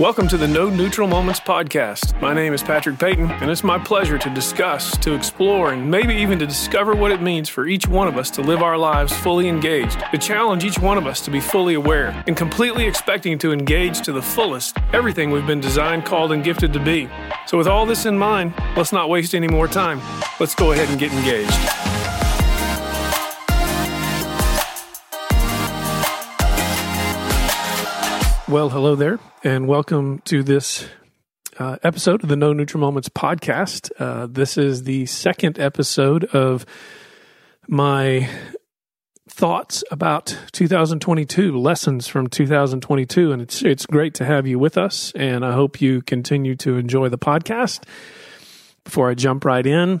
Welcome to the No Neutral Moments podcast. My name is Patrick Payton, and it's my pleasure to discuss, to explore, and maybe even to discover what it means for each one of us to live our lives fully engaged, to challenge each one of us to be fully aware, and completely expecting to engage to the fullest everything we've been designed, called, and gifted to be. So, with all this in mind, let's not waste any more time. Let's go ahead and get engaged. Well, hello there, and welcome to this uh, episode of the No Neutral Moments podcast. Uh, this is the second episode of my thoughts about 2022, lessons from 2022, and it's it's great to have you with us, and I hope you continue to enjoy the podcast. Before I jump right in,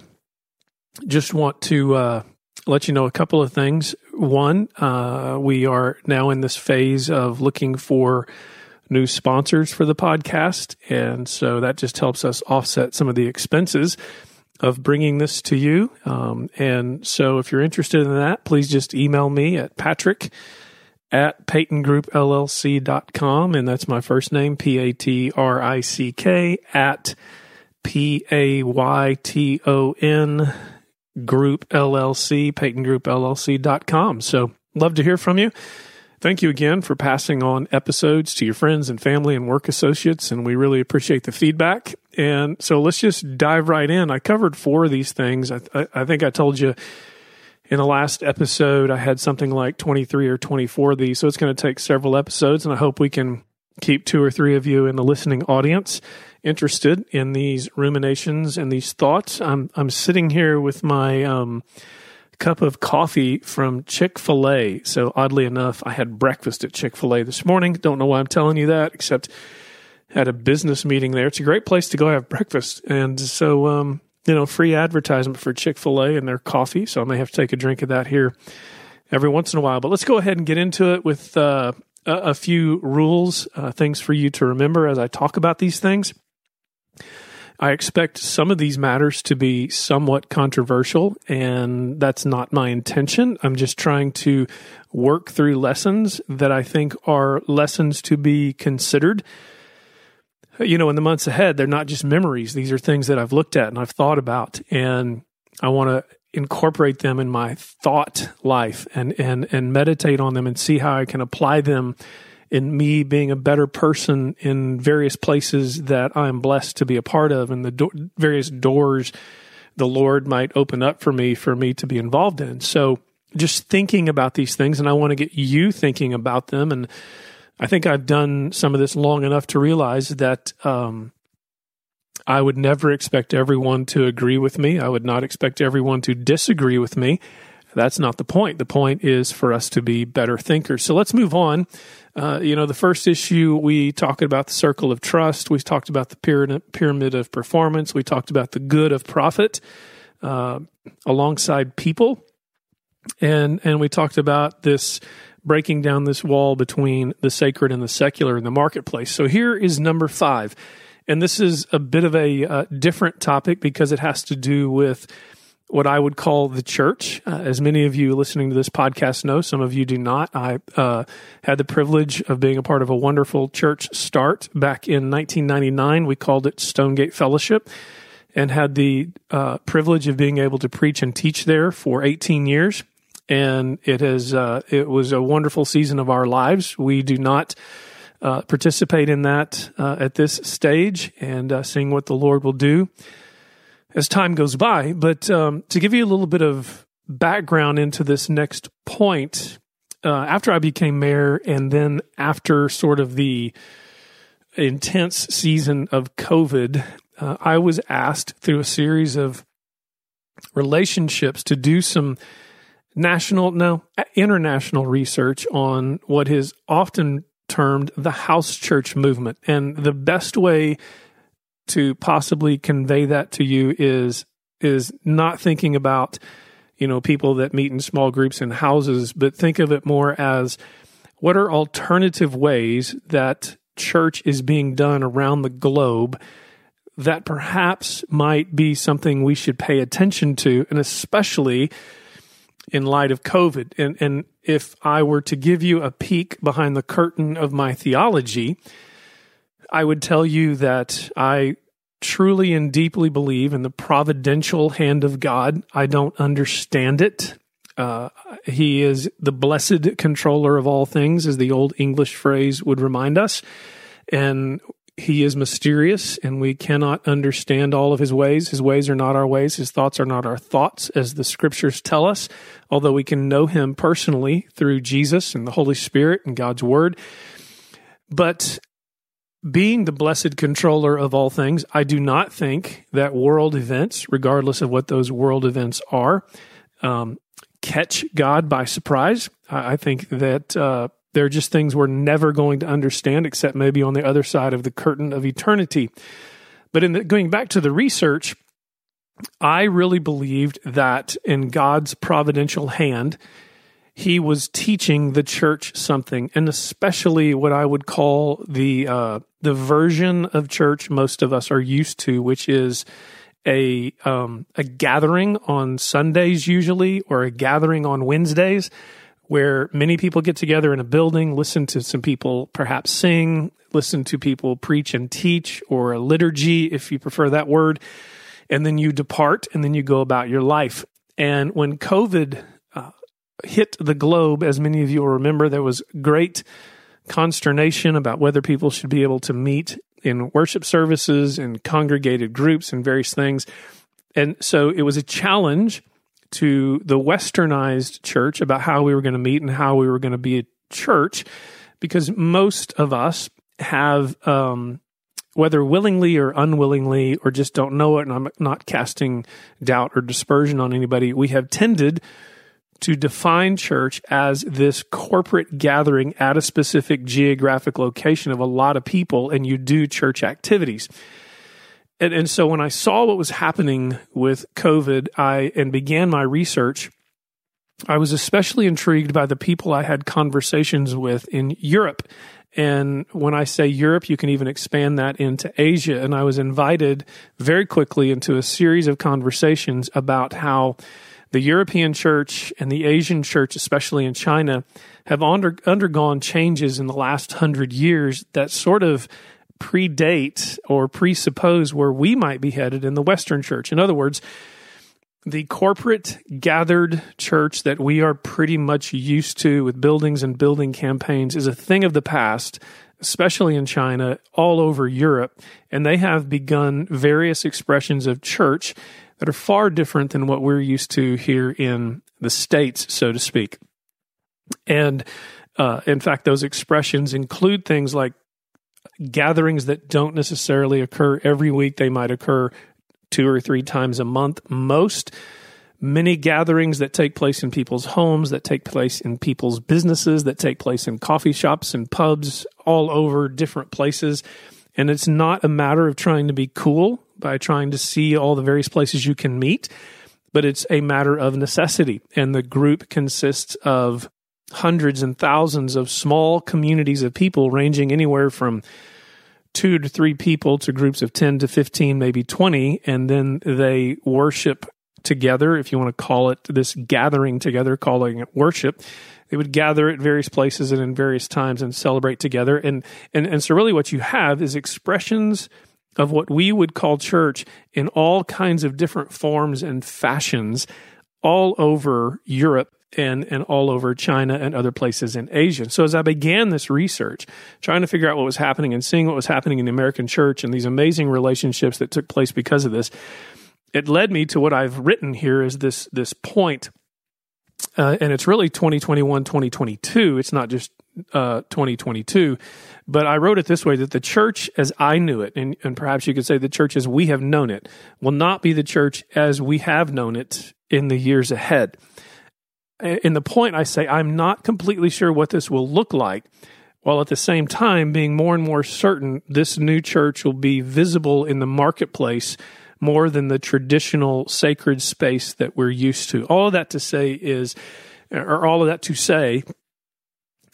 just want to uh, let you know a couple of things. One, uh, we are now in this phase of looking for new sponsors for the podcast. And so that just helps us offset some of the expenses of bringing this to you. Um, and so if you're interested in that, please just email me at patrick at paytongroupllc.com. And that's my first name, P A T R I C K, at P A Y T O N Group LLC, PaytonGroupLLC.com. So love to hear from you. Thank you again for passing on episodes to your friends and family and work associates, and we really appreciate the feedback. And so let's just dive right in. I covered four of these things. I, I, I think I told you in the last episode I had something like 23 or 24 of these, so it's going to take several episodes, and I hope we can keep two or three of you in the listening audience interested in these ruminations and these thoughts. I'm I'm sitting here with my um, cup of coffee from Chick Fil A. So oddly enough, I had breakfast at Chick Fil A this morning. Don't know why I'm telling you that, except had a business meeting there. It's a great place to go have breakfast, and so um, you know, free advertisement for Chick Fil A and their coffee. So I may have to take a drink of that here every once in a while. But let's go ahead and get into it with. Uh, a, a few rules, uh, things for you to remember as I talk about these things. I expect some of these matters to be somewhat controversial, and that's not my intention. I'm just trying to work through lessons that I think are lessons to be considered. You know, in the months ahead, they're not just memories. These are things that I've looked at and I've thought about, and I want to incorporate them in my thought life and, and, and meditate on them and see how I can apply them in me being a better person in various places that I'm blessed to be a part of and the do- various doors the Lord might open up for me for me to be involved in. So just thinking about these things and I want to get you thinking about them and I think I've done some of this long enough to realize that um, I would never expect everyone to agree with me. I would not expect everyone to disagree with me. That's not the point. The point is for us to be better thinkers. So let's move on uh, you know, the first issue, we talked about the circle of trust. We talked about the pyramid, of performance. We talked about the good of profit uh, alongside people. And, and we talked about this breaking down this wall between the sacred and the secular in the marketplace. So here is number five. And this is a bit of a uh, different topic because it has to do with what I would call the church. Uh, as many of you listening to this podcast know, some of you do not. I uh, had the privilege of being a part of a wonderful church start back in 1999. We called it Stonegate Fellowship and had the uh, privilege of being able to preach and teach there for 18 years. And it has uh, it was a wonderful season of our lives. We do not uh, participate in that uh, at this stage, and seeing what the Lord will do as time goes by. But um, to give you a little bit of background into this next point, uh, after I became mayor, and then after sort of the intense season of COVID, uh, I was asked through a series of relationships to do some national, no, international research on what is often termed the house church movement. And the best way to possibly convey that to you is is not thinking about you know people that meet in small groups in houses but think of it more as what are alternative ways that church is being done around the globe that perhaps might be something we should pay attention to and especially in light of covid and and if i were to give you a peek behind the curtain of my theology I would tell you that I truly and deeply believe in the providential hand of God. I don't understand it. Uh, he is the blessed controller of all things, as the old English phrase would remind us. And he is mysterious and we cannot understand all of his ways. His ways are not our ways. His thoughts are not our thoughts, as the scriptures tell us. Although we can know him personally through Jesus and the Holy Spirit and God's word. But being the blessed controller of all things, I do not think that world events, regardless of what those world events are, um, catch God by surprise. I think that uh, they're just things we're never going to understand, except maybe on the other side of the curtain of eternity. But in the, going back to the research, I really believed that in God's providential hand, he was teaching the church something, and especially what I would call the uh, the version of church most of us are used to, which is a um, a gathering on Sundays usually, or a gathering on Wednesdays, where many people get together in a building, listen to some people perhaps sing, listen to people preach and teach, or a liturgy if you prefer that word, and then you depart and then you go about your life. And when COVID uh, hit the globe, as many of you will remember, there was great consternation about whether people should be able to meet in worship services and congregated groups and various things. And so it was a challenge to the westernized church about how we were going to meet and how we were going to be a church because most of us have um, whether willingly or unwillingly or just don't know it and I'm not casting doubt or dispersion on anybody we have tended to define church as this corporate gathering at a specific geographic location of a lot of people and you do church activities. And, and so when I saw what was happening with COVID, I and began my research, I was especially intrigued by the people I had conversations with in Europe. And when I say Europe, you can even expand that into Asia. And I was invited very quickly into a series of conversations about how the European church and the Asian church, especially in China, have under, undergone changes in the last hundred years that sort of predate or presuppose where we might be headed in the Western church. In other words, the corporate gathered church that we are pretty much used to with buildings and building campaigns is a thing of the past, especially in China, all over Europe. And they have begun various expressions of church that are far different than what we're used to here in the States, so to speak. And uh, in fact, those expressions include things like gatherings that don't necessarily occur every week, they might occur two or three times a month. Most many gatherings that take place in people's homes, that take place in people's businesses, that take place in coffee shops and pubs all over different places. And it's not a matter of trying to be cool by trying to see all the various places you can meet, but it's a matter of necessity. And the group consists of hundreds and thousands of small communities of people ranging anywhere from two to three people to groups of 10 to 15, maybe 20. And then they worship together, if you want to call it this gathering together, calling it worship. They would gather at various places and in various times and celebrate together. And, and, and so really what you have is expressions of what we would call church in all kinds of different forms and fashions all over Europe and, and all over China and other places in Asia. So as I began this research, trying to figure out what was happening and seeing what was happening in the American church and these amazing relationships that took place because of this, it led me to what I've written here is this this point. Uh, and it's really 2021, 2022. It's not just uh, 2022. But I wrote it this way that the church as I knew it, and, and perhaps you could say the church as we have known it, will not be the church as we have known it in the years ahead. In the point I say, I'm not completely sure what this will look like, while at the same time being more and more certain this new church will be visible in the marketplace more than the traditional sacred space that we're used to. All of that to say is, or all of that to say,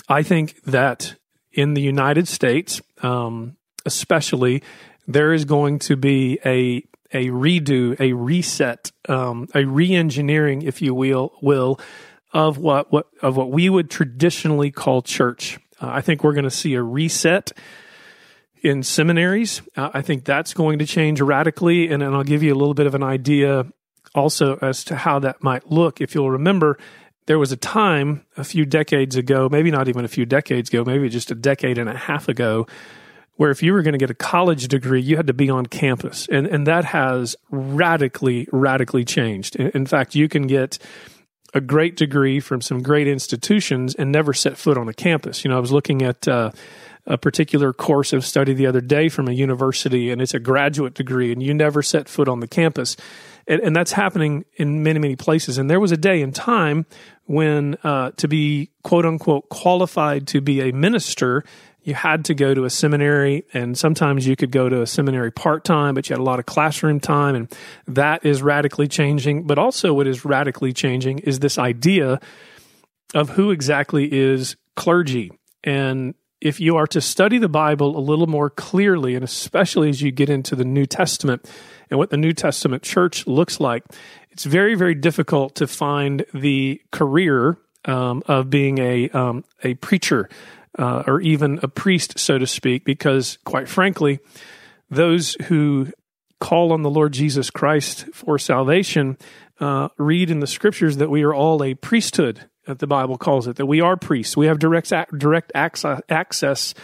I think that in the United States, um, especially, there is going to be a a redo, a reset, um, a re-engineering, if you will, will of what, what of what we would traditionally call church. Uh, I think we're going to see a reset in seminaries. Uh, I think that's going to change radically. And, and I'll give you a little bit of an idea also as to how that might look. If you'll remember, there was a time a few decades ago, maybe not even a few decades ago, maybe just a decade and a half ago, where if you were going to get a college degree, you had to be on campus. And, and that has radically, radically changed. In, in fact, you can get a great degree from some great institutions and never set foot on a campus. You know, I was looking at uh, a particular course of study the other day from a university, and it's a graduate degree, and you never set foot on the campus. And, and that's happening in many, many places. And there was a day in time when uh, to be quote unquote qualified to be a minister, you had to go to a seminary, and sometimes you could go to a seminary part time, but you had a lot of classroom time, and that is radically changing. But also, what is radically changing is this idea of who exactly is clergy. And if you are to study the Bible a little more clearly, and especially as you get into the New Testament and what the New Testament church looks like, it's very, very difficult to find the career um, of being a um, a preacher uh, or even a priest, so to speak, because quite frankly, those who call on the Lord Jesus Christ for salvation uh, read in the scriptures that we are all a priesthood, that the Bible calls it, that we are priests. We have direct direct access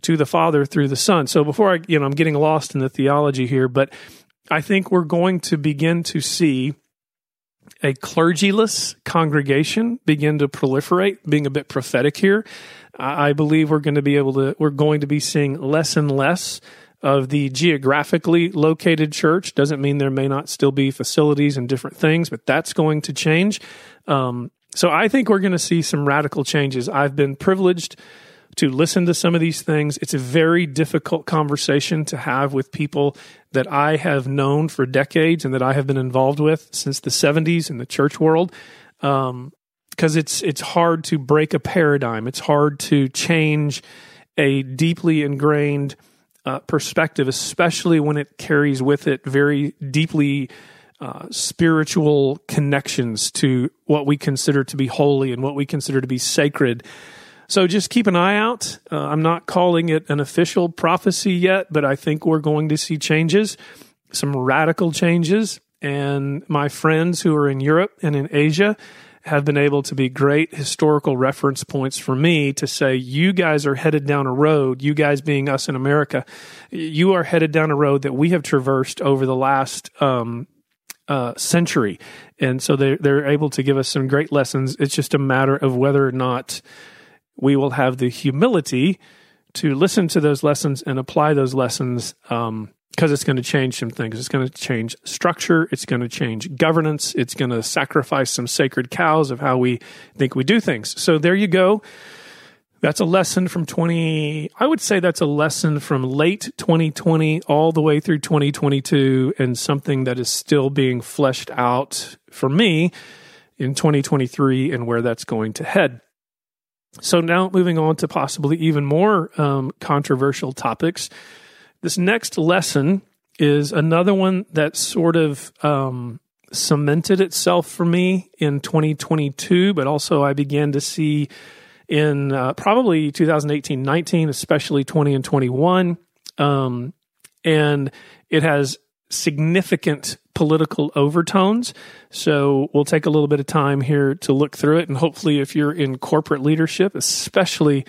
to the Father through the Son. So before I, you know, I'm getting lost in the theology here, but I think we're going to begin to see a clergyless congregation begin to proliferate, being a bit prophetic here. I believe we're going to be able to, we're going to be seeing less and less of the geographically located church. Doesn't mean there may not still be facilities and different things, but that's going to change. Um, so I think we're going to see some radical changes. I've been privileged to listen to some of these things. It's a very difficult conversation to have with people that I have known for decades and that I have been involved with since the 70s in the church world. Um, because it's it's hard to break a paradigm. It's hard to change a deeply ingrained uh, perspective, especially when it carries with it very deeply uh, spiritual connections to what we consider to be holy and what we consider to be sacred. So just keep an eye out. Uh, I'm not calling it an official prophecy yet, but I think we're going to see changes, some radical changes. And my friends who are in Europe and in Asia, have been able to be great historical reference points for me to say, you guys are headed down a road, you guys being us in America, you are headed down a road that we have traversed over the last um, uh, century. And so they're, they're able to give us some great lessons. It's just a matter of whether or not we will have the humility to listen to those lessons and apply those lessons um, because it's going to change some things. It's going to change structure. It's going to change governance. It's going to sacrifice some sacred cows of how we think we do things. So there you go. That's a lesson from 20, I would say that's a lesson from late 2020 all the way through 2022 and something that is still being fleshed out for me in 2023 and where that's going to head. So now moving on to possibly even more um, controversial topics. This next lesson is another one that sort of um, cemented itself for me in 2022, but also I began to see in uh, probably 2018 19, especially 20 and 21. Um, and it has significant political overtones. So we'll take a little bit of time here to look through it. And hopefully, if you're in corporate leadership, especially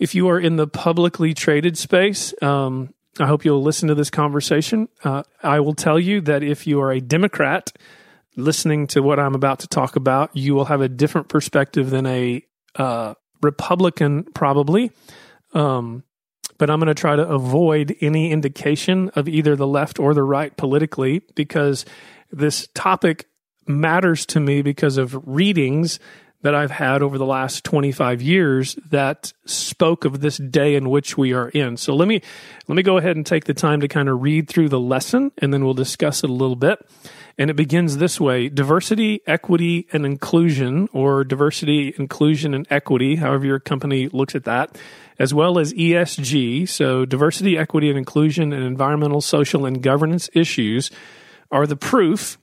if you are in the publicly traded space, um, I hope you'll listen to this conversation. Uh, I will tell you that if you are a Democrat listening to what I'm about to talk about, you will have a different perspective than a uh, Republican, probably. Um, but I'm going to try to avoid any indication of either the left or the right politically because this topic matters to me because of readings that I've had over the last 25 years that spoke of this day in which we are in. So let me let me go ahead and take the time to kind of read through the lesson and then we'll discuss it a little bit. And it begins this way, diversity, equity and inclusion or diversity, inclusion and equity, however your company looks at that, as well as ESG, so diversity, equity and inclusion and environmental, social and governance issues are the proof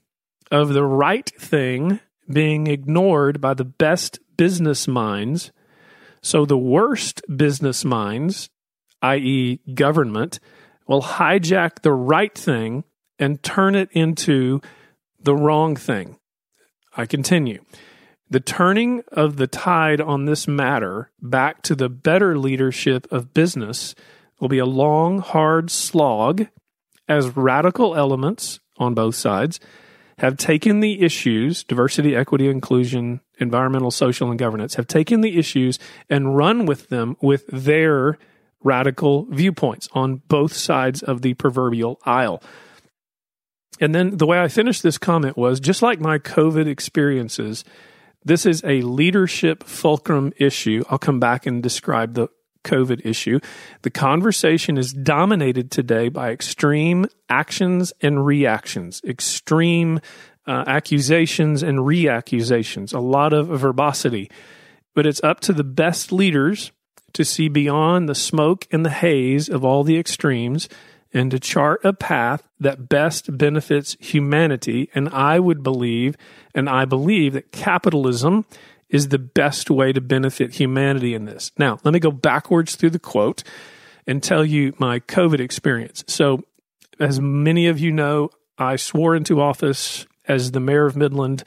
of the right thing being ignored by the best business minds. So the worst business minds i.e., government, will hijack the right thing and turn it into the wrong thing. I continue. The turning of the tide on this matter back to the better leadership of business will be a long, hard slog as radical elements on both sides have taken the issues diversity, equity, inclusion, environmental, social, and governance have taken the issues and run with them with their radical viewpoints on both sides of the proverbial aisle. And then the way I finished this comment was just like my COVID experiences, this is a leadership fulcrum issue. I'll come back and describe the COVID issue. The conversation is dominated today by extreme actions and reactions, extreme uh, accusations and reaccusations, a lot of verbosity. But it's up to the best leaders to see beyond the smoke and the haze of all the extremes and to chart a path that best benefits humanity. And I would believe, and I believe that capitalism is the best way to benefit humanity in this. Now, let me go backwards through the quote and tell you my COVID experience. So, as many of you know, I swore into office as the mayor of Midland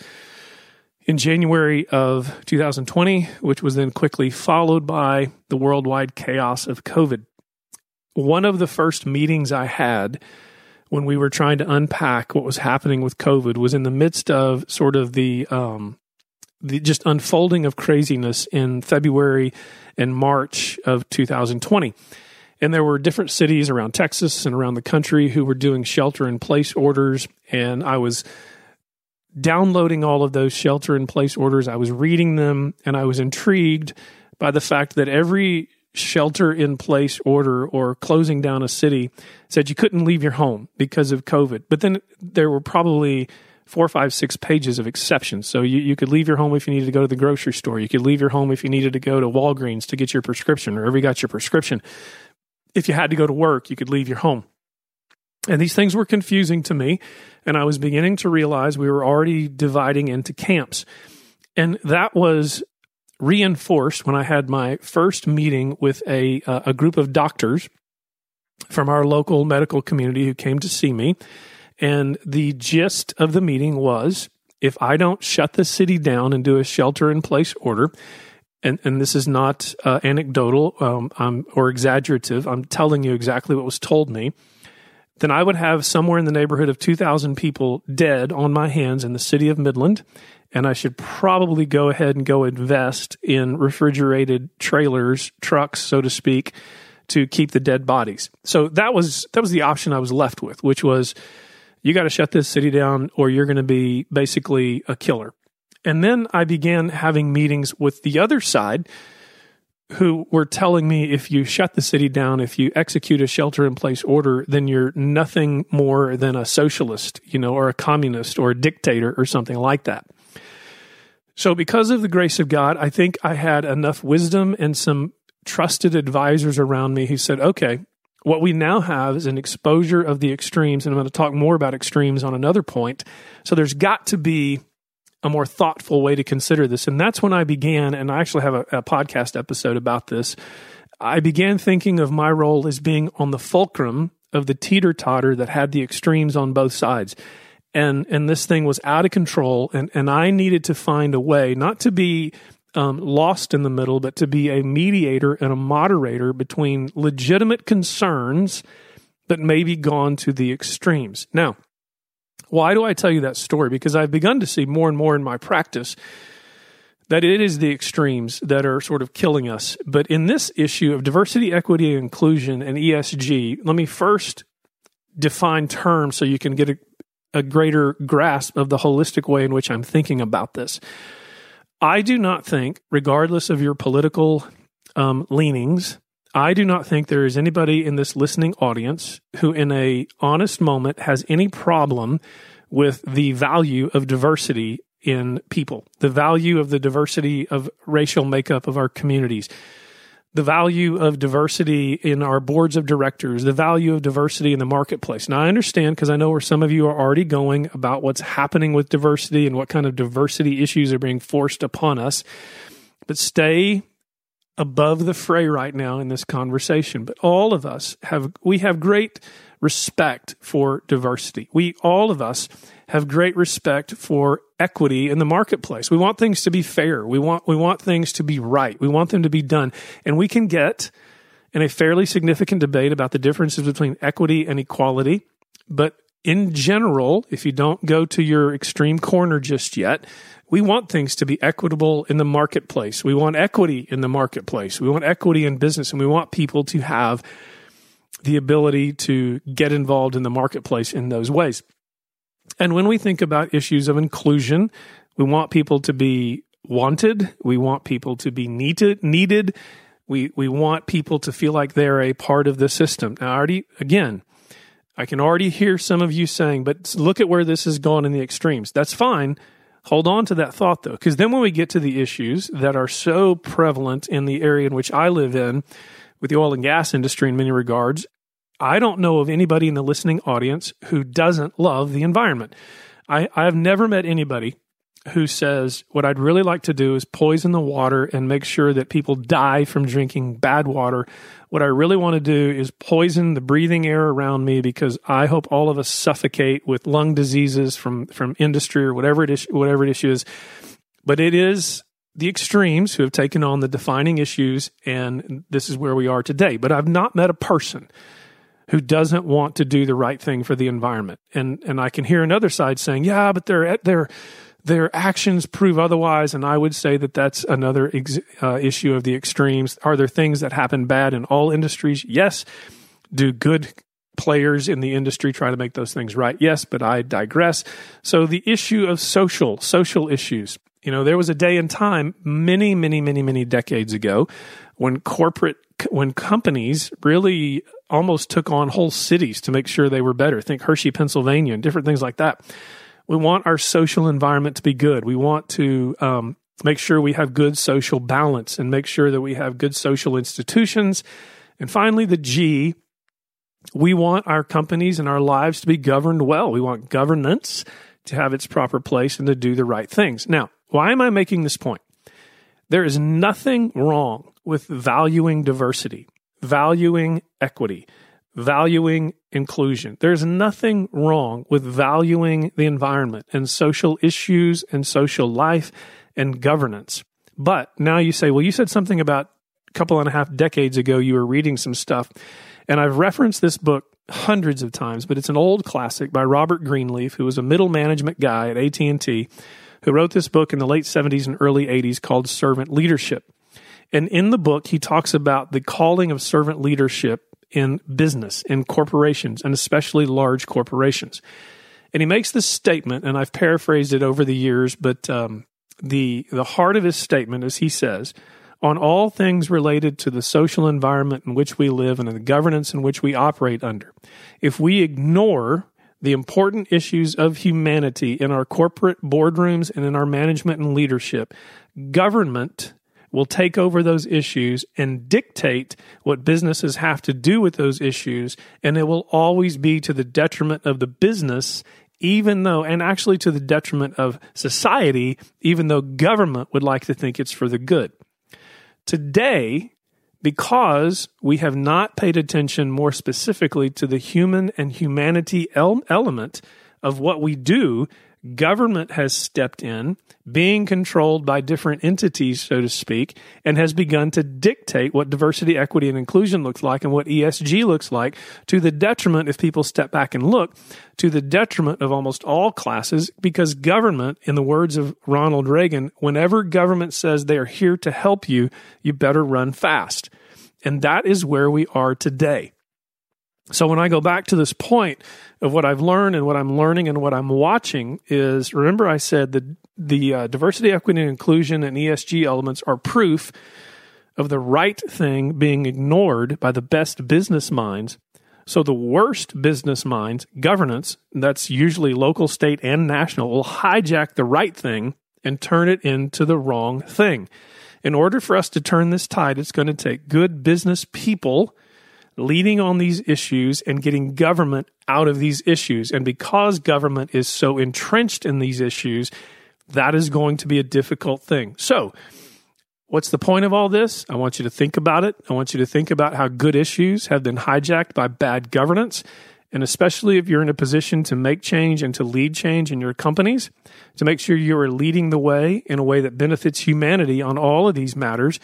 in January of 2020, which was then quickly followed by the worldwide chaos of COVID. One of the first meetings I had when we were trying to unpack what was happening with COVID was in the midst of sort of the um, the just unfolding of craziness in February and March of 2020. And there were different cities around Texas and around the country who were doing shelter in place orders. And I was downloading all of those shelter in place orders. I was reading them and I was intrigued by the fact that every shelter in place order or closing down a city said you couldn't leave your home because of COVID. But then there were probably four, five, six pages of exceptions. So you, you could leave your home if you needed to go to the grocery store. You could leave your home if you needed to go to Walgreens to get your prescription or wherever you got your prescription. If you had to go to work, you could leave your home. And these things were confusing to me. And I was beginning to realize we were already dividing into camps. And that was reinforced when I had my first meeting with a, uh, a group of doctors from our local medical community who came to see me. And the gist of the meeting was if I don't shut the city down and do a shelter in place order, and, and this is not uh, anecdotal um, or exaggerative, I'm telling you exactly what was told me, then I would have somewhere in the neighborhood of 2,000 people dead on my hands in the city of Midland. And I should probably go ahead and go invest in refrigerated trailers, trucks, so to speak, to keep the dead bodies. So that was that was the option I was left with, which was you got to shut this city down or you're going to be basically a killer. And then I began having meetings with the other side who were telling me if you shut the city down, if you execute a shelter in place order, then you're nothing more than a socialist, you know, or a communist or a dictator or something like that. So, because of the grace of God, I think I had enough wisdom and some trusted advisors around me who said, okay, what we now have is an exposure of the extremes, and I'm going to talk more about extremes on another point. So there's got to be a more thoughtful way to consider this. And that's when I began, and I actually have a, a podcast episode about this. I began thinking of my role as being on the fulcrum of the teeter totter that had the extremes on both sides. And, and this thing was out of control, and, and I needed to find a way not to be um, lost in the middle, but to be a mediator and a moderator between legitimate concerns that may be gone to the extremes. Now, why do I tell you that story? Because I've begun to see more and more in my practice that it is the extremes that are sort of killing us. But in this issue of diversity, equity, inclusion, and ESG, let me first define terms so you can get a, a greater grasp of the holistic way in which I'm thinking about this. I do not think, regardless of your political um, leanings, I do not think there is anybody in this listening audience who, in a honest moment, has any problem with the value of diversity in people, the value of the diversity of racial makeup of our communities, the value of diversity in our boards of directors, the value of diversity in the marketplace. Now, I understand because I know where some of you are already going about what's happening with diversity and what kind of diversity issues are being forced upon us. But stay above the fray right now in this conversation, but all of us have, we have great respect for diversity. We, all of us, have great respect for equity in the marketplace. We want things to be fair. We want, we want things to be right. We want them to be done. And we can get in a fairly significant debate about the differences between equity and equality. But in general, if you don't go to your extreme corner just yet, we want things to be equitable in the marketplace. We want equity in the marketplace. We want equity in business and we want people to have the ability to get involved in the marketplace in those ways. And when we think about issues of inclusion, we want people to be wanted. We want people to be needed, needed. We, we want people to feel like they're a part of the system. Now, I already, again, I can already hear some of you saying, but look at where this has gone in the extremes. That's fine. Hold on to that thought though, because then when we get to the issues that are so prevalent in the area in which I live in, with the oil and gas industry in many regards, I don't know of anybody in the listening audience who doesn't love the environment. I, I have never met anybody who says, What I'd really like to do is poison the water and make sure that people die from drinking bad water. What I really want to do is poison the breathing air around me because I hope all of us suffocate with lung diseases from, from industry or whatever it is, whatever issue is. But it is the extremes who have taken on the defining issues, and this is where we are today. But I've not met a person who doesn't want to do the right thing for the environment. And and I can hear another side saying, "Yeah, but their their their actions prove otherwise." And I would say that that's another ex- uh, issue of the extremes. Are there things that happen bad in all industries? Yes. Do good players in the industry try to make those things right? Yes, but I digress. So the issue of social social issues. You know, there was a day and time many, many, many, many decades ago when corporate when companies really almost took on whole cities to make sure they were better. Think Hershey, Pennsylvania, and different things like that. We want our social environment to be good. We want to um, make sure we have good social balance and make sure that we have good social institutions. And finally, the G, we want our companies and our lives to be governed well. We want governance to have its proper place and to do the right things. Now, why am I making this point? There is nothing wrong with valuing diversity, valuing equity, valuing inclusion. There's nothing wrong with valuing the environment and social issues and social life and governance. But now you say, well, you said something about a couple and a half decades ago, you were reading some stuff. And I've referenced this book hundreds of times, but it's an old classic by Robert Greenleaf, who was a middle management guy at AT&T who wrote this book in the late 70s and early 80s called Servant Leadership. And in the book, he talks about the calling of servant leadership in business, in corporations, and especially large corporations. And he makes this statement, and I've paraphrased it over the years, but um, the the heart of his statement is he says, on all things related to the social environment in which we live and the governance in which we operate under, if we ignore the important issues of humanity in our corporate boardrooms and in our management and leadership, government will take over those issues and dictate what businesses have to do with those issues. And it will always be to the detriment of the business, even though, and actually to the detriment of society, even though government would like to think it's for the good. Today, because we have not paid attention more specifically to the human and humanity element of what we do, government has stepped in, being controlled by different entities, so to speak, and has begun to dictate what diversity, equity, and inclusion looks like and what ESG looks like to the detriment, if people step back and look, to the detriment of almost all classes, because government, in the words of Ronald Reagan, whenever government says they are here to help you, you better run fast. And that is where we are today. So when I go back to this point of what I've learned and what I'm learning and what I'm watching is remember I said that the uh, diversity, equity, and inclusion and ESG elements are proof of the right thing being ignored by the best business minds. So the worst business minds, governance, that's usually local, state, and national, will hijack the right thing and turn it into the wrong thing. In order for us to turn this tide, it's going to take good business people leading on these issues and getting government out of these issues. And because government is so entrenched in these issues, that is going to be a difficult thing. So, What's the point of all this? I want you to think about it. I want you to think about how good issues have been hijacked by bad governance. And especially if you're in a position to make change and to lead change in your companies, to make sure you are leading the way in a way that benefits humanity on all of these matters.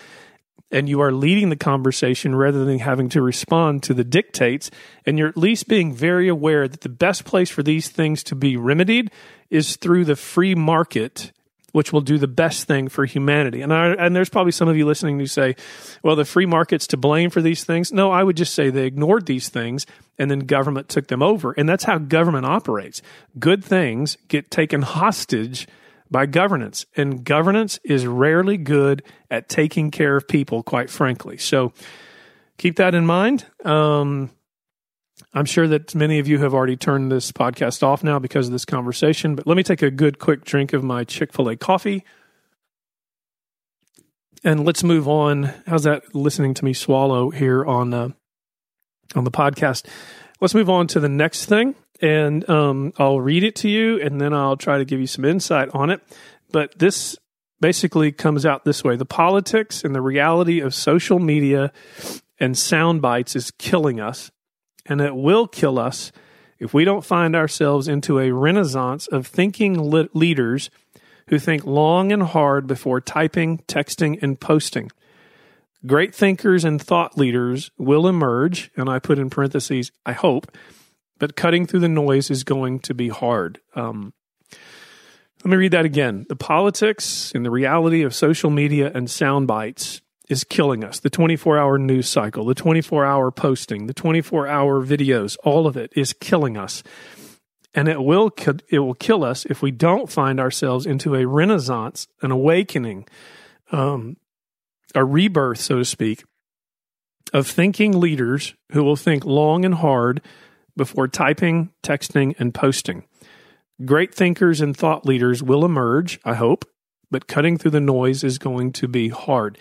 And you are leading the conversation rather than having to respond to the dictates. And you're at least being very aware that the best place for these things to be remedied is through the free market which will do the best thing for humanity. And I, and there's probably some of you listening who say, well, the free market's to blame for these things. No, I would just say they ignored these things and then government took them over. And that's how government operates. Good things get taken hostage by governance. And governance is rarely good at taking care of people, quite frankly. So keep that in mind. Um, I'm sure that many of you have already turned this podcast off now because of this conversation, but let me take a good quick drink of my Chick fil A coffee. And let's move on. How's that listening to me swallow here on uh, on the podcast? Let's move on to the next thing, and um, I'll read it to you, and then I'll try to give you some insight on it. But this basically comes out this way: the politics and the reality of social media and sound bites is killing us and it will kill us if we don't find ourselves into a renaissance of thinking le- leaders who think long and hard before typing, texting, and posting. Great thinkers and thought leaders will emerge, and I put in parentheses, I hope, but cutting through the noise is going to be hard. Um, let me read that again. The politics and the reality of social media and sound bites is killing us. The 24 hour news cycle, the 24 hour posting, the 24 hour videos, all of it is killing us. And it will, it will kill us if we don't find ourselves into a renaissance, an awakening, um, a rebirth, so to speak, of thinking leaders who will think long and hard before typing, texting, and posting. Great thinkers and thought leaders will emerge, I hope, but cutting through the noise is going to be hard.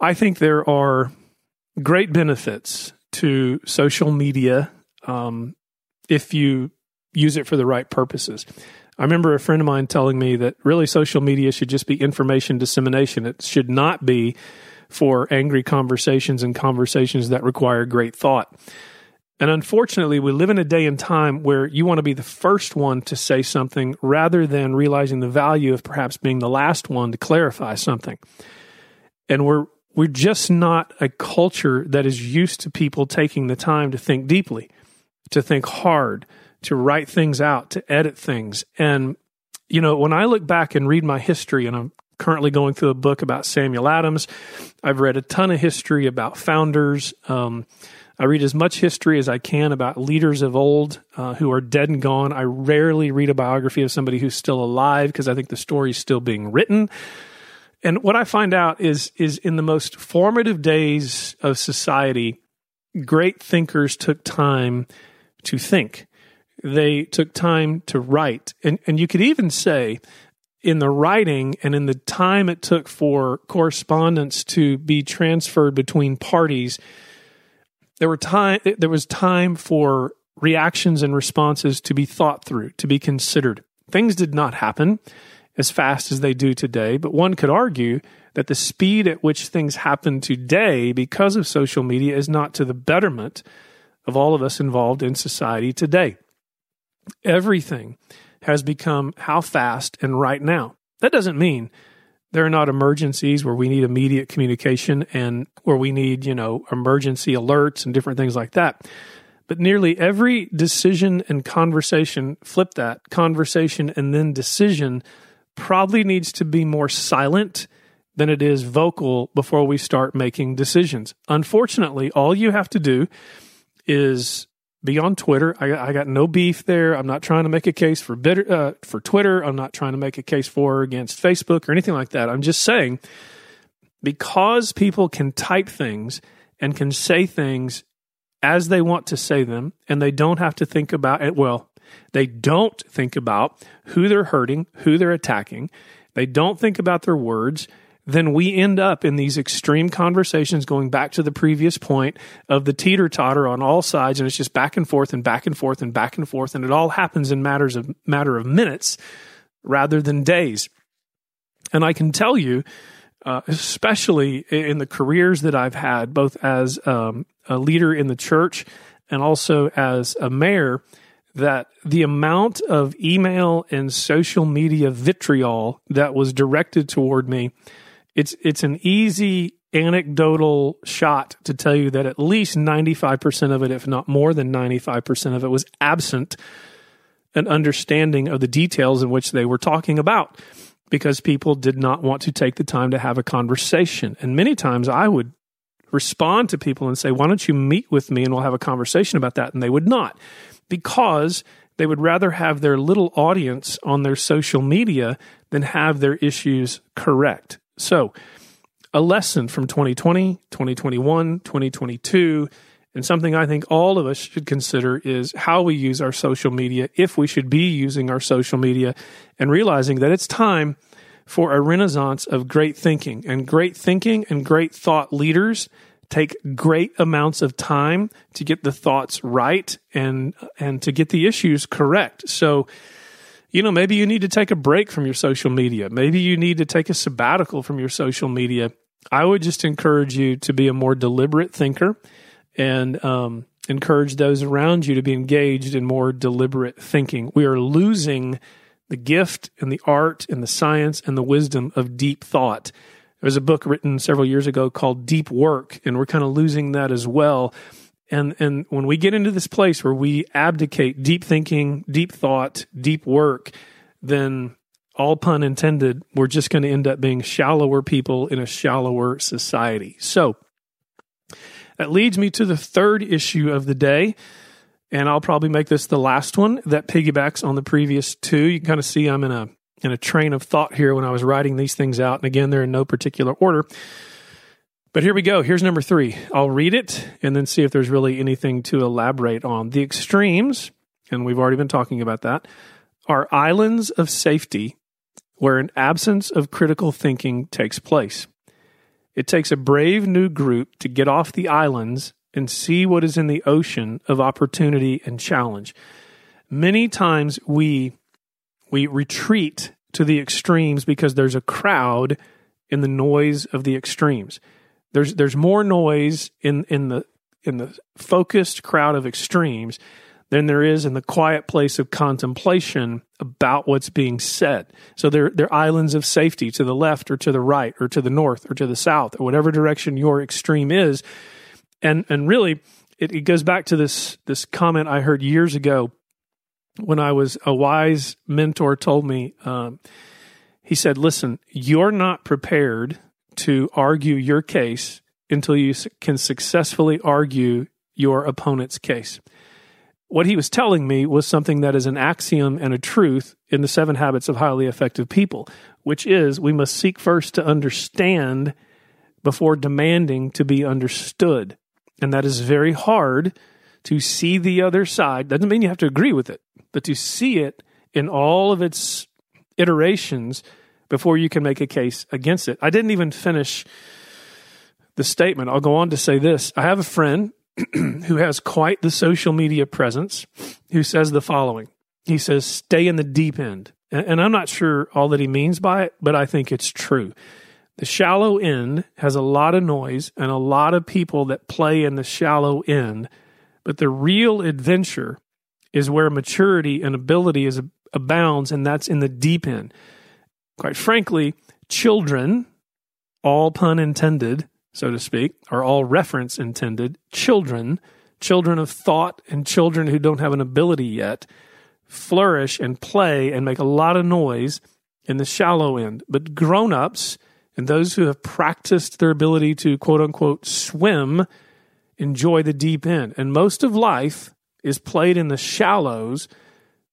I think there are great benefits to social media um, if you use it for the right purposes. I remember a friend of mine telling me that really social media should just be information dissemination. It should not be for angry conversations and conversations that require great thought. And unfortunately, we live in a day and time where you want to be the first one to say something rather than realizing the value of perhaps being the last one to clarify something. And we're we're just not a culture that is used to people taking the time to think deeply, to think hard, to write things out, to edit things. And, you know, when I look back and read my history, and I'm currently going through a book about Samuel Adams, I've read a ton of history about founders. Um, I read as much history as I can about leaders of old uh, who are dead and gone. I rarely read a biography of somebody who's still alive because I think the story's still being written. And what I find out is is in the most formative days of society, great thinkers took time to think. They took time to write. And and you could even say in the writing and in the time it took for correspondence to be transferred between parties, there were time there was time for reactions and responses to be thought through, to be considered. Things did not happen as fast as they do today. But one could argue that the speed at which things happen today because of social media is not to the betterment of all of us involved in society today. Everything has become how fast and right now. That doesn't mean there are not emergencies where we need immediate communication and where we need, you know, emergency alerts and different things like that. But nearly every decision and conversation, flip that conversation and then decision probably needs to be more silent than it is vocal before we start making decisions. Unfortunately, all you have to do is be on Twitter. I, I got no beef there. I'm not trying to make a case for bitter, uh, for Twitter. I'm not trying to make a case for or against Facebook or anything like that. I'm just saying because people can type things and can say things as they want to say them, and they don't have to think about it. Well, they don't think about who they're hurting, who they're attacking. They don't think about their words. Then we end up in these extreme conversations going back to the previous point of the teeter totter on all sides, and it's just back and forth and back and forth and back and forth, and it all happens in matters of matter of minutes rather than days. And I can tell you uh, especially in the careers that I've had, both as um, a leader in the church and also as a mayor, that the amount of email and social media vitriol that was directed toward me, it's it's an easy anecdotal shot to tell you that at least 95% of it, if not more than 95% of it, was absent an understanding of the details in which they were talking about because people did not want to take the time to have a conversation. And many times I would respond to people and say, Why don't you meet with me and we'll have a conversation about that? And they would not because they would rather have their little audience on their social media than have their issues correct. So, a lesson from 2020, 2021, 2022 and something I think all of us should consider is how we use our social media, if we should be using our social media, and realizing that it's time for a renaissance of great thinking. And great thinking and great thought leaders take great amounts of time to get the thoughts right and and to get the issues correct. So you know, maybe you need to take a break from your social media. Maybe you need to take a sabbatical from your social media. I would just encourage you to be a more deliberate thinker and um, encourage those around you to be engaged in more deliberate thinking. We are losing the gift and the art and the science and the wisdom of deep thought. There was a book written several years ago called Deep Work, and we're kind of losing that as well. And and when we get into this place where we abdicate deep thinking, deep thought, deep work, then all pun intended, we're just going to end up being shallower people in a shallower society. So that leads me to the third issue of the day. And I'll probably make this the last one that piggybacks on the previous two. You can kind of see I'm in a in a train of thought here when I was writing these things out. And again, they're in no particular order. But here we go. Here's number three. I'll read it and then see if there's really anything to elaborate on. The extremes, and we've already been talking about that, are islands of safety where an absence of critical thinking takes place. It takes a brave new group to get off the islands and see what is in the ocean of opportunity and challenge. Many times we we retreat to the extremes because there's a crowd in the noise of the extremes. There's there's more noise in in the in the focused crowd of extremes than there is in the quiet place of contemplation about what's being said. So they're, they're islands of safety to the left or to the right or to the north or to the south or whatever direction your extreme is. And, and really, it, it goes back to this, this comment I heard years ago when I was a wise mentor told me, um, he said, listen, you're not prepared to argue your case until you can successfully argue your opponent's case what he was telling me was something that is an axiom and a truth in the seven habits of highly effective people, which is we must seek first to understand before demanding to be understood. And that is very hard to see the other side. Doesn't mean you have to agree with it, but to see it in all of its iterations before you can make a case against it. I didn't even finish the statement. I'll go on to say this. I have a friend who has quite the social media presence, who says the following. He says, stay in the deep end. And I'm not sure all that he means by it, but I think it's true. The shallow end has a lot of noise and a lot of people that play in the shallow end, but the real adventure is where maturity and ability is abounds, and that's in the deep end. Quite frankly, children, all pun intended, so to speak, are all reference intended. Children, children of thought, and children who don't have an ability yet flourish and play and make a lot of noise in the shallow end. But grown ups and those who have practiced their ability to quote unquote swim enjoy the deep end. And most of life is played in the shallows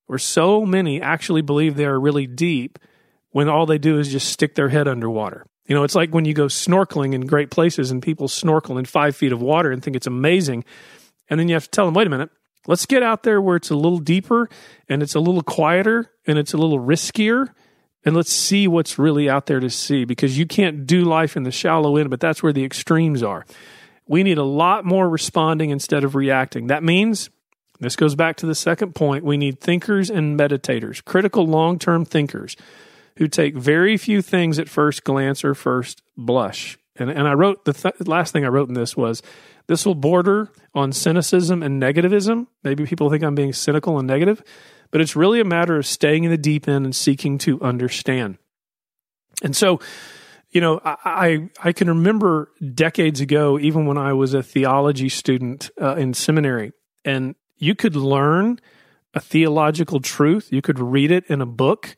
where so many actually believe they are really deep when all they do is just stick their head underwater. You know, it's like when you go snorkeling in great places and people snorkel in five feet of water and think it's amazing. And then you have to tell them, wait a minute, let's get out there where it's a little deeper and it's a little quieter and it's a little riskier. And let's see what's really out there to see because you can't do life in the shallow end, but that's where the extremes are. We need a lot more responding instead of reacting. That means this goes back to the second point. We need thinkers and meditators, critical long term thinkers who take very few things at first glance or first blush. And, and I wrote the th- last thing I wrote in this was this will border on cynicism and negativism. Maybe people think I'm being cynical and negative, but it's really a matter of staying in the deep end and seeking to understand. And so, you know, I I can remember decades ago, even when I was a theology student uh, in seminary, and you could learn a theological truth, you could read it in a book,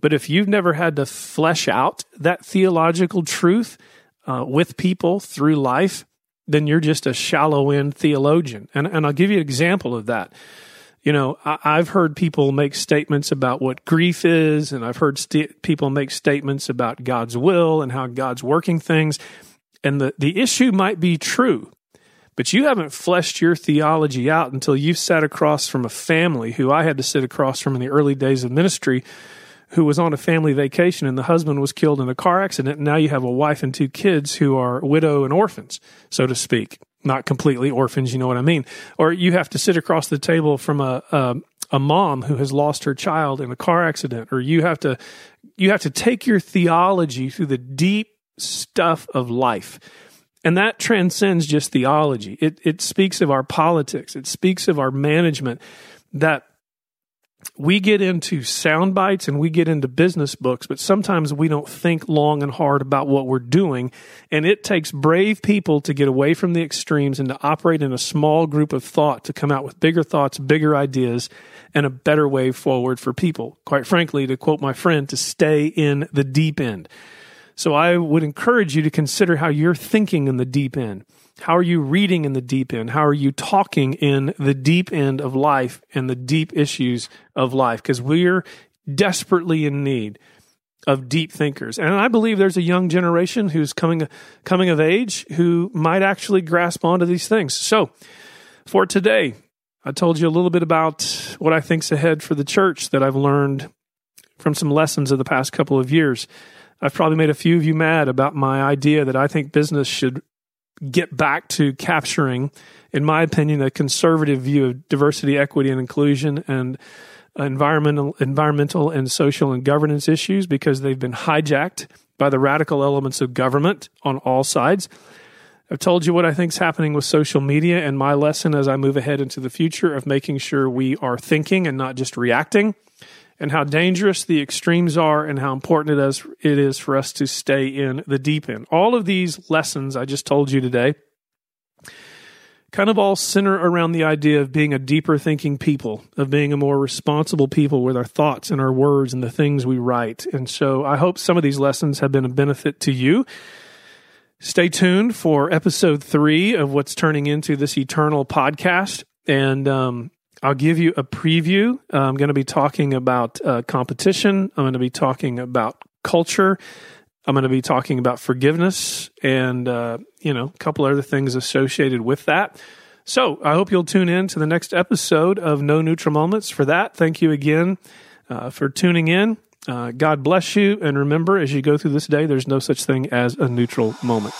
but if you've never had to flesh out that theological truth uh, with people through life, then you're just a shallow end theologian. And and I'll give you an example of that you know, I, have heard people make statements about what grief is, and I've heard st- people make statements about God's will and how God's working things. And the, the issue might be true, but you haven't fleshed your theology out until you've sat across from a family who I had to sit across from in the early days of ministry who was on a family vacation and the husband was killed in a car accident. And now you have a wife and two kids who are widow and orphans, so to speak not completely orphans, you know what I mean? Or you have to sit across the table from a, a, a mom who has lost her child in a car accident, or you have to you have to take your theology through the deep stuff of life. And that transcends just theology. It it speaks of our politics. It speaks of our management that we get into sound bites and we get into business books, but sometimes we don't think long and hard about what we're doing. And it takes brave people to get away from the extremes and to operate in a small group of thought to come out with bigger thoughts, bigger ideas, and a better way forward for people. Quite frankly, to quote my friend, to stay in the deep end. So I would encourage you to consider how you're thinking in the deep end. How are you reading in the deep end? How are you talking in the deep end of life and the deep issues of life? Because we're desperately in need of deep thinkers. And I believe there's a young generation who's coming coming of age who might actually grasp onto these things. So, for today, I told you a little bit about what I think's ahead for the church that I've learned from some lessons of the past couple of years. I've probably made a few of you mad about my idea that I think business should get back to capturing, in my opinion, a conservative view of diversity, equity, and inclusion and environmental, environmental and social and governance issues because they've been hijacked by the radical elements of government on all sides. I've told you what I think is happening with social media and my lesson as I move ahead into the future of making sure we are thinking and not just reacting and how dangerous the extremes are and how important it is, it is for us to stay in the deep end. All of these lessons I just told you today kind of all center around the idea of being a deeper thinking people, of being a more responsible people with our thoughts and our words and the things we write. And so I hope some of these lessons have been a benefit to you. Stay tuned for episode three of what's turning into this eternal podcast. And um, I'll give you a preview. Uh, I'm going to be talking about uh, competition. I'm going to be talking about culture. I'm going to be talking about forgiveness and, uh, you know, a couple other things associated with that. So I hope you'll tune in to the next episode of No Neutral Moments. For that, thank you again uh, for tuning in. Uh, God bless you. And remember, as you go through this day, there's no such thing as a neutral moment.